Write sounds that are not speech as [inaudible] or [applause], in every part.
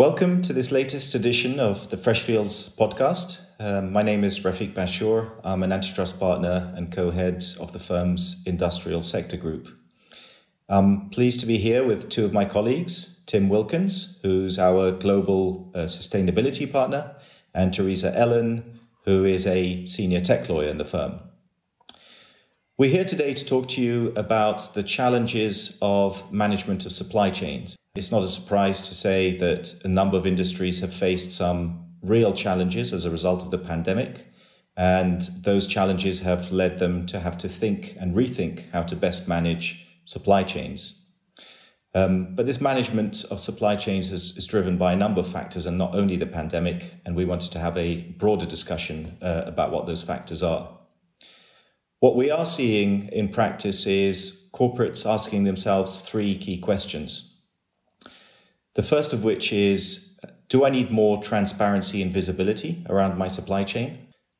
Welcome to this latest edition of the Freshfields podcast. Um, my name is Rafique Bachour. I'm an antitrust partner and co head of the firm's industrial sector group. I'm pleased to be here with two of my colleagues Tim Wilkins, who's our global uh, sustainability partner, and Theresa Ehlen, who is a senior tech lawyer in the firm. We're here today to talk to you about the challenges of management of supply chains. It's not a surprise to say that a number of industries have faced some real challenges as a result of the pandemic. And those challenges have led them to have to think and rethink how to best manage supply chains. Um, but this management of supply chains is, is, driven by a number of factors and not only the pandemic. And we wanted to have a broader discussion uh, about what those factors are. What we are seeing in practice is corporates asking themselves three key questions. The first of which is Do I need more transparency and visibility around my supply chain?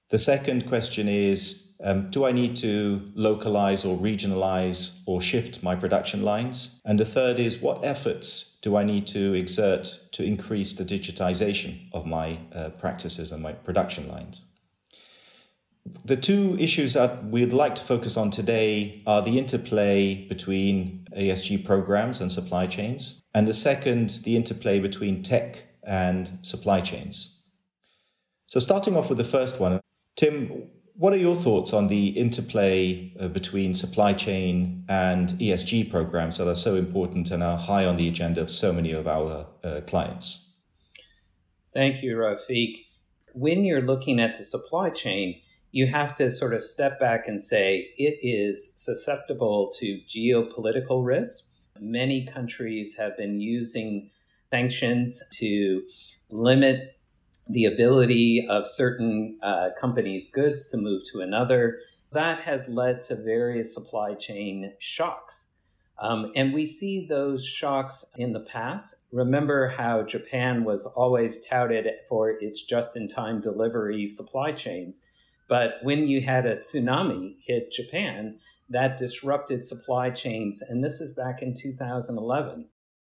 The second question is um, Do I need to localize or regionalize or shift my production lines? And the third is What efforts do I need to exert to increase the digitization of my uh, practices and my production lines? The two issues that we'd like to focus on today are the interplay between ESG programs and supply chains, and the second, the interplay between tech and supply chains. So, starting off with the first one, Tim, what are your thoughts on the interplay uh, between supply chain and ESG programs that are so important and are high on the agenda of so many of our uh, clients? Thank you, Rafique. When you're looking at the supply chain, you have to sort of step back and say it is susceptible to geopolitical risk. Many countries have been using sanctions to limit the ability of certain uh, companies' goods to move to another. That has led to various supply chain shocks. Um, and we see those shocks in the past. Remember how Japan was always touted for its just in time delivery supply chains. But when you had a tsunami hit Japan, that disrupted supply chains. And this is back in 2011.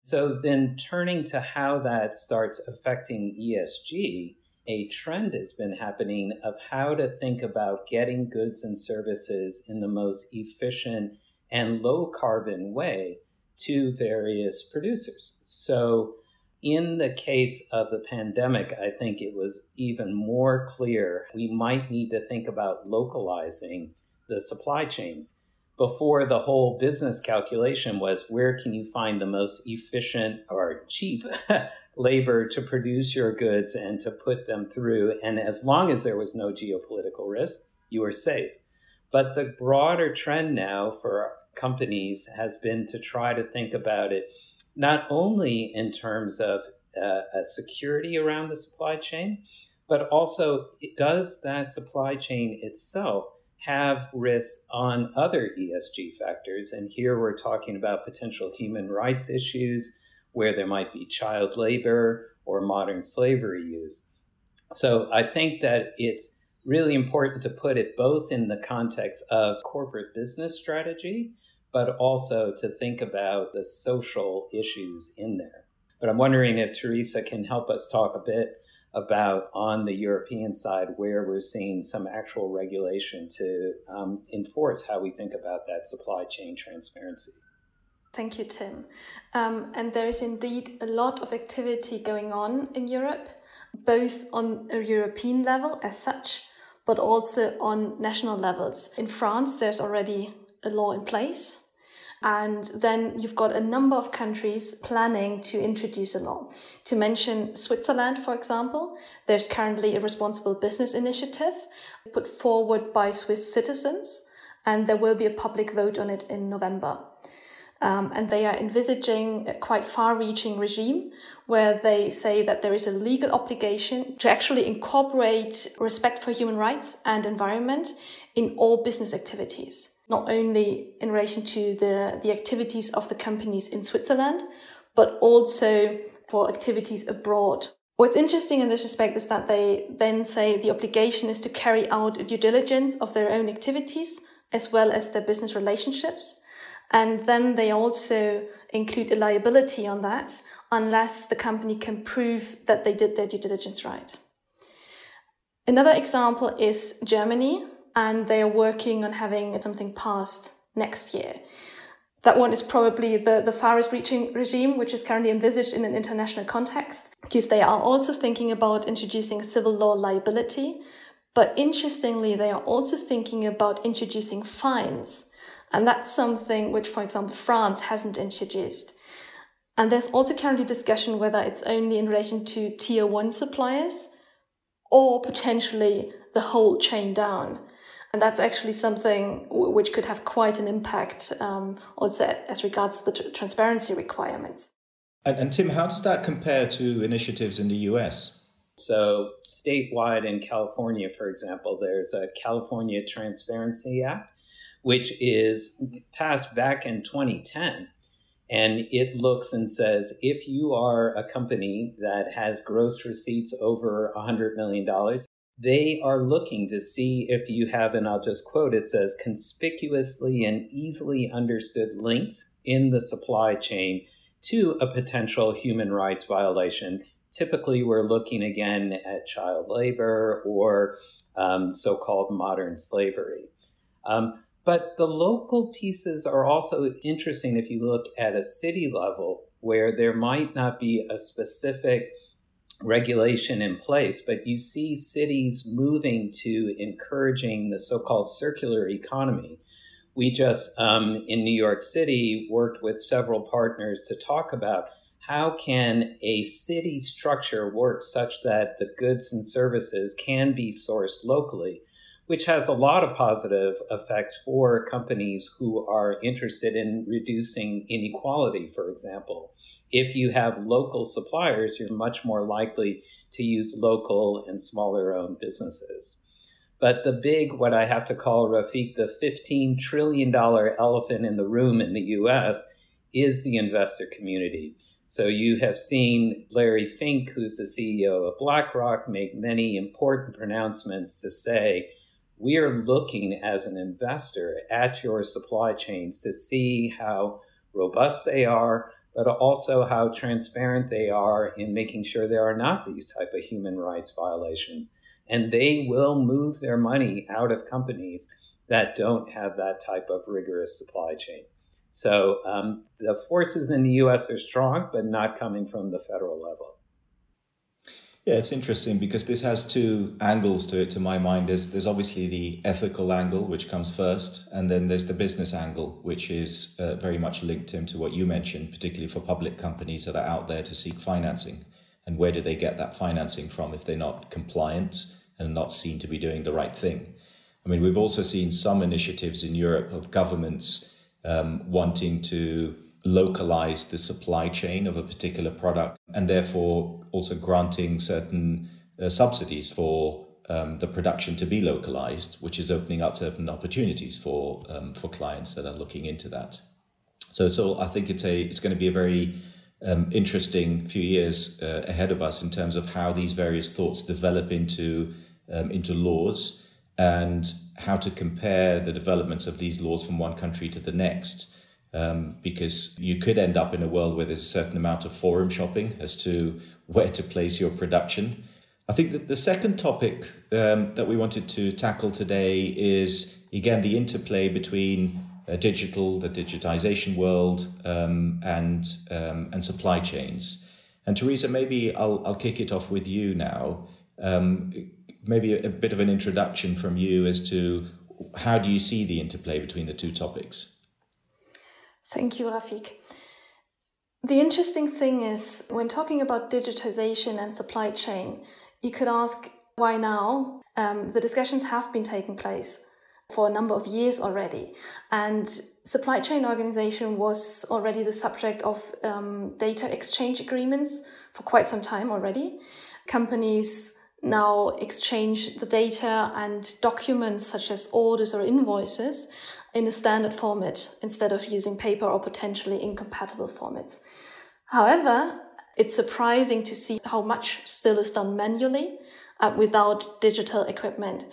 So then turning to how that starts affecting ESG, a trend has been happening of how to think about getting goods and services in the most efficient and low carbon way to various producers. So in the case of the pandemic, I think it was even more clear we might need to think about localizing the supply chains. Before the whole business calculation was where can you find the most efficient or cheap [laughs] labor to produce your goods and to put them through. And as long as there was no geopolitical risk, you were safe. But the broader trend now for companies has been to try to think about it not only in terms of uh, security around the supply chain, but also does that supply chain itself have risks on other ESG factors? And here we're talking about potential human rights issues where there might be child labor or modern slavery use. So I think that it's really important to put it both in the context of corporate business strategy but also to think about the social issues in there. But I'm wondering if Theresa can help us talk a bit about on the European side where we're seeing some actual regulation to um, enforce how we think about that supply chain transparency. Thank you, Tim. Um, and there is indeed a lot of activity going on in Europe, both on a European level as such, but also on national levels. In France, there's already a law in place and then you've got a number of countries planning to introduce a law. To mention Switzerland, for example, there's currently a responsible business initiative put forward by Swiss citizens, and there will be a public vote on it in November. Um, and they are envisaging a quite far reaching regime where they say that there is a legal obligation to actually incorporate respect for human rights and environment in all business activities not only in relation to the, the activities of the companies in Switzerland, but also for activities abroad. What's interesting in this respect is that they then say the obligation is to carry out a due diligence of their own activities as well as their business relationships. And then they also include a liability on that unless the company can prove that they did their due diligence right. Another example is Germany, and they are working on having something passed next year. That one is probably the, the farthest reaching regime, which is currently envisaged in an international context, because they are also thinking about introducing civil law liability. But interestingly, they are also thinking about introducing fines. And that's something which, for example, France hasn't introduced. And there's also currently discussion whether it's only in relation to tier one suppliers or potentially the whole chain down. And that's actually something which could have quite an impact um, also as regards the tr- transparency requirements. And, and Tim, how does that compare to initiatives in the US? So, statewide in California, for example, there's a California Transparency Act, which is passed back in 2010. And it looks and says if you are a company that has gross receipts over $100 million, they are looking to see if you have, and I'll just quote it says, conspicuously and easily understood links in the supply chain to a potential human rights violation. Typically, we're looking again at child labor or um, so called modern slavery. Um, but the local pieces are also interesting if you look at a city level where there might not be a specific regulation in place, but you see cities moving to encouraging the so called circular economy. We just, um, in New York City, worked with several partners to talk about how can a city structure work such that the goods and services can be sourced locally which has a lot of positive effects for companies who are interested in reducing inequality, for example. If you have local suppliers, you're much more likely to use local and smaller owned businesses. But the big, what I have to call, Rafique, the $15 trillion elephant in the room in the US is the investor community. So you have seen Larry Fink, who's the CEO of BlackRock, make many important pronouncements to say, we are looking as an investor at your supply chains to see how robust they are, but also how transparent they are in making sure there are not these type of human rights violations. And they will move their money out of companies that don't have that type of rigorous supply chain. So um, the forces in the U.S. are strong, but not coming from the federal level. Yeah, it's interesting because this has two angles to it. To my mind, there's there's obviously the ethical angle, which comes first, and then there's the business angle, which is uh, very much linked into what you mentioned, particularly for public companies that are out there to seek financing. And where do they get that financing from if they're not compliant and not seen to be doing the right thing? I mean, we've also seen some initiatives in Europe of governments um, wanting to localize the supply chain of a particular product and therefore also granting certain uh, subsidies for um, the production to be localized, which is opening up certain opportunities for um, for clients that are looking into that. So, so I think it's a it's going to be a very um, interesting few years uh, ahead of us in terms of how these various thoughts develop into um, into laws and how to compare the developments of these laws from one country to the next um, because you could end up in a world where there's a certain amount of forum shopping as to where to place your production. I think that the second topic um, that we wanted to tackle today is again the interplay between uh, digital, the digitization world, um, and um, and supply chains. And Theresa, maybe I'll I'll kick it off with you now. Um, maybe a, a bit of an introduction from you as to how do you see the interplay between the two topics. Thank you, Rafique. The interesting thing is, when talking about digitization and supply chain, you could ask why now? Um, the discussions have been taking place for a number of years already. And supply chain organization was already the subject of um, data exchange agreements for quite some time already. Companies now exchange the data and documents such as orders or invoices in a standard format instead of using paper or potentially incompatible formats. However, it's surprising to see how much still is done manually uh, without digital equipment.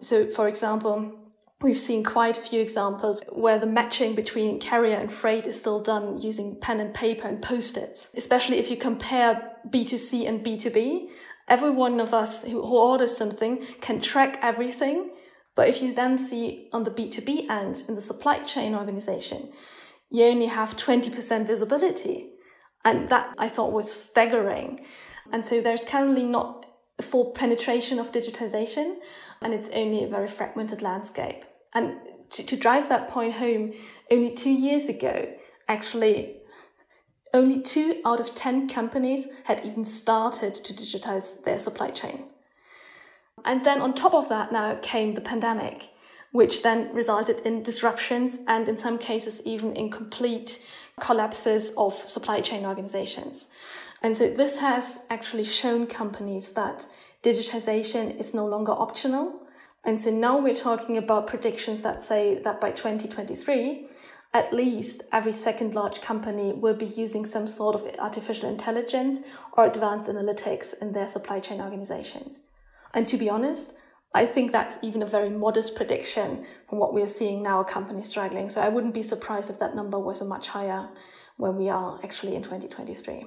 So, for example, We've seen quite a few examples where the matching between carrier and freight is still done using pen and paper and post-its. Especially if you compare B2C and B2B, every one of us who orders something can track everything. But if you then see on the B2B end in the supply chain organization, you only have 20% visibility. And that I thought was staggering. And so there's currently not full penetration of digitization, and it's only a very fragmented landscape. And to, to drive that point home, only two years ago, actually, only two out of 10 companies had even started to digitize their supply chain. And then on top of that, now came the pandemic, which then resulted in disruptions and in some cases even in complete collapses of supply chain organizations. And so this has actually shown companies that digitization is no longer optional. And so now we're talking about predictions that say that by 2023, at least every second large company will be using some sort of artificial intelligence or advanced analytics in their supply chain organizations. And to be honest, I think that's even a very modest prediction from what we are seeing now, a company struggling. So I wouldn't be surprised if that number was a much higher when we are actually in 2023.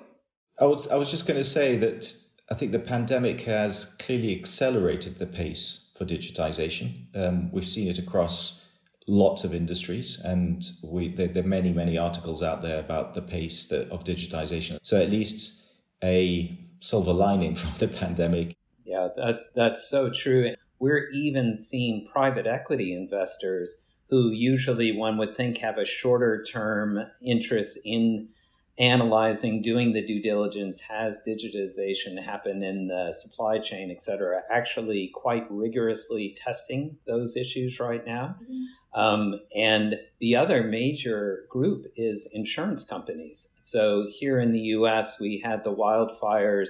I was, I was just going to say that I think the pandemic has clearly accelerated the pace for digitization. Um, we've seen it across lots of industries, and we, there, there, are many, many articles out there about the pace that, of digitization. So, at least a silver lining [laughs] from the pandemic. Yeah, that, that's so true. We're even seeing private equity investors who usually one would think have a shorter term interest in analyzing, doing the due diligence, has digitization happen in the supply chain, et cetera, actually quite rigorously testing those issues right now. Mm-hmm. Um, and the other major group is insurance companies. So here in the US, we had the wildfires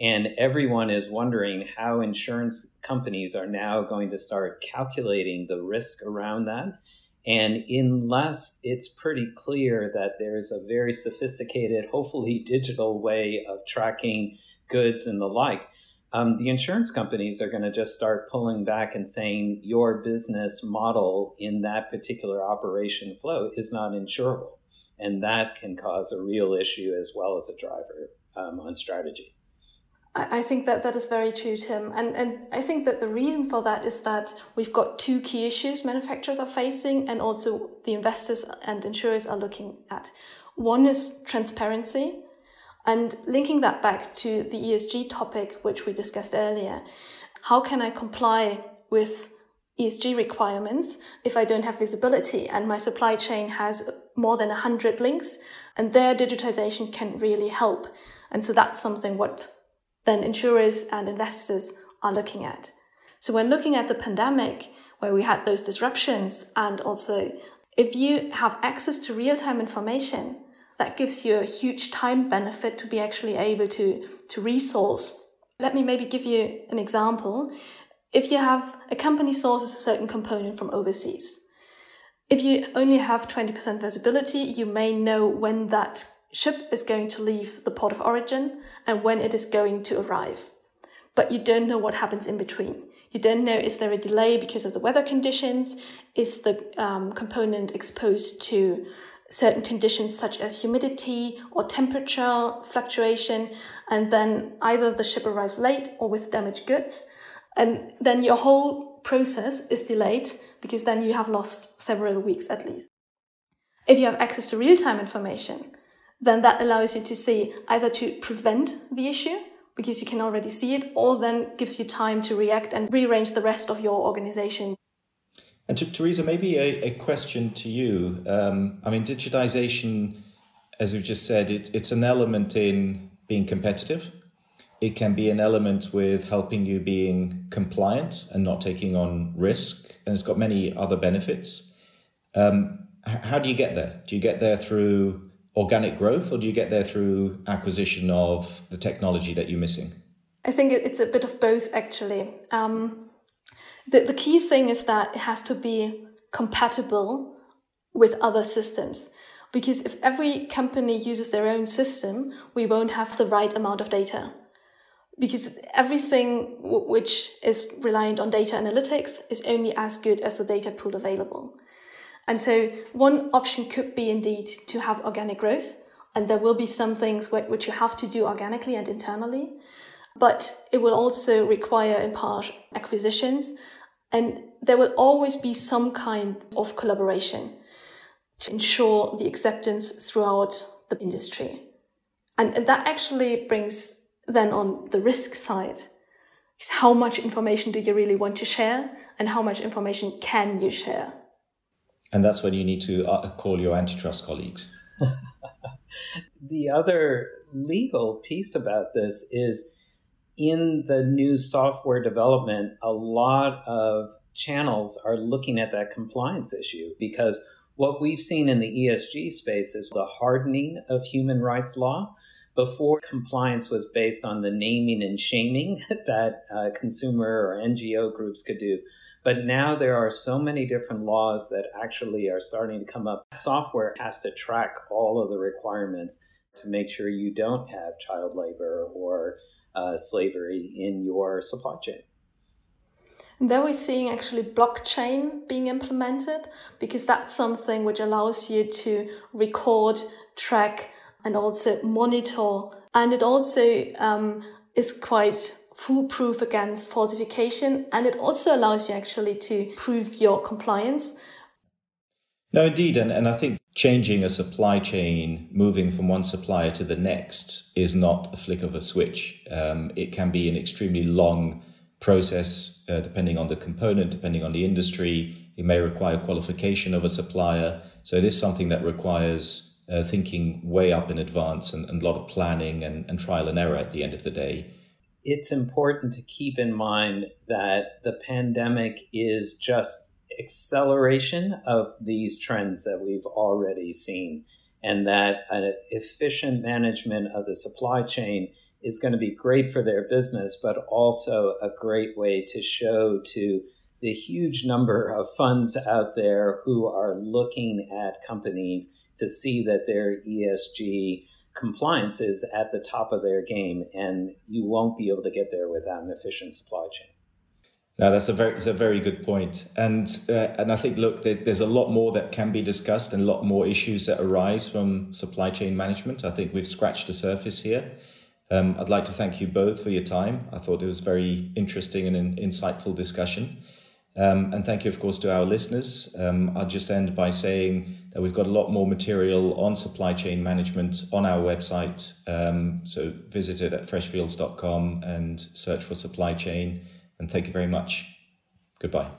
and everyone is wondering how insurance companies are now going to start calculating the risk around that. And unless it's pretty clear that there's a very sophisticated, hopefully digital way of tracking goods and the like, um, the insurance companies are going to just start pulling back and saying your business model in that particular operation flow is not insurable. And that can cause a real issue as well as a driver um, on strategy. I think that that is very true, Tim. And, and I think that the reason for that is that we've got two key issues manufacturers are facing and also the investors and insurers are looking at. One is transparency. And linking that back to the ESG topic, which we discussed earlier, how can I comply with ESG requirements if I don't have visibility and my supply chain has more than 100 links? And their digitization can really help. And so that's something what then insurers and investors are looking at. So when looking at the pandemic, where we had those disruptions, and also if you have access to real time information, that gives you a huge time benefit to be actually able to, to resource. Let me maybe give you an example. If you have a company sources a certain component from overseas, if you only have 20% visibility, you may know when that ship is going to leave the port of origin and when it is going to arrive. But you don't know what happens in between. You don't know is there a delay because of the weather conditions? Is the um, component exposed to certain conditions such as humidity or temperature fluctuation? And then either the ship arrives late or with damaged goods. And then your whole process is delayed because then you have lost several weeks at least. If you have access to real time information, then that allows you to see either to prevent the issue because you can already see it, or then gives you time to react and rearrange the rest of your organization. And to, Theresa, maybe a, a question to you. Um, I mean, digitization, as we've just said, it, it's an element in being competitive. It can be an element with helping you being compliant and not taking on risk, and it's got many other benefits. Um, how do you get there? Do you get there through organic growth, or do you get there through acquisition of the technology that you're missing? I think it's a bit of both, actually. Um, the, the key thing is that it has to be compatible with other systems. Because if every company uses their own system, we won't have the right amount of data. because everything w- which is reliant on data analytics is only as good as the data pool available. And so one option could be indeed to have organic growth. And there will be some things which you have to do organically and internally. But it will also require in part acquisitions. And there will always be some kind of collaboration to ensure the acceptance throughout the industry. And, that actually brings then on the risk side how much information do you really want to share and how much information can you share? And that's when you need to uh, call your antitrust colleagues. [laughs] the other legal piece about this is in the new software development, a lot of channels are looking at that compliance issue because what we've seen in the ESG space is the hardening of human rights law. Before, compliance was based on the naming and shaming [laughs] that uh, consumer or NGO groups could do. But now there are so many different laws that actually are starting to come up. Software has to track all of the requirements to make sure you don't have child labor or uh, slavery in your supply chain. And then we're seeing actually blockchain being implemented because that's something which allows you to record, track, and also monitor. And it also um, is quite foolproof against falsification and it also allows you actually to prove your compliance. No, indeed. And, and I think changing a supply chain, moving from one supplier to the next, is not a flick of a switch. Um, it can be an extremely long process, uh, depending on the component, depending on the industry. It may require qualification of a supplier. So it is something that requires uh, thinking way up in advance and, and, a lot of planning and, and trial and error at the end of the day it's important to keep in mind that the pandemic is just acceleration of these trends that we've already seen and that an efficient management of the supply chain is going to be great for their business but also a great way to show to the huge number of funds out there who are looking at companies to see that their ESG compliance is at the top of their game, and you won't be able to get there without an efficient supply chain. Now that's a very it's a very good point, and uh, and I think look, there, there's a lot more that can be discussed, and a lot more issues that arise from supply chain management. I think we've scratched the surface here. Um, I'd like to thank you both for your time. I thought it was very interesting and an insightful discussion. Um, and thank you, of course, to our listeners. Um, I'll just end by saying that we've got a lot more material on supply chain management on our website. Um, so visit it at freshfields.com and search for supply chain. And thank you very much. Goodbye.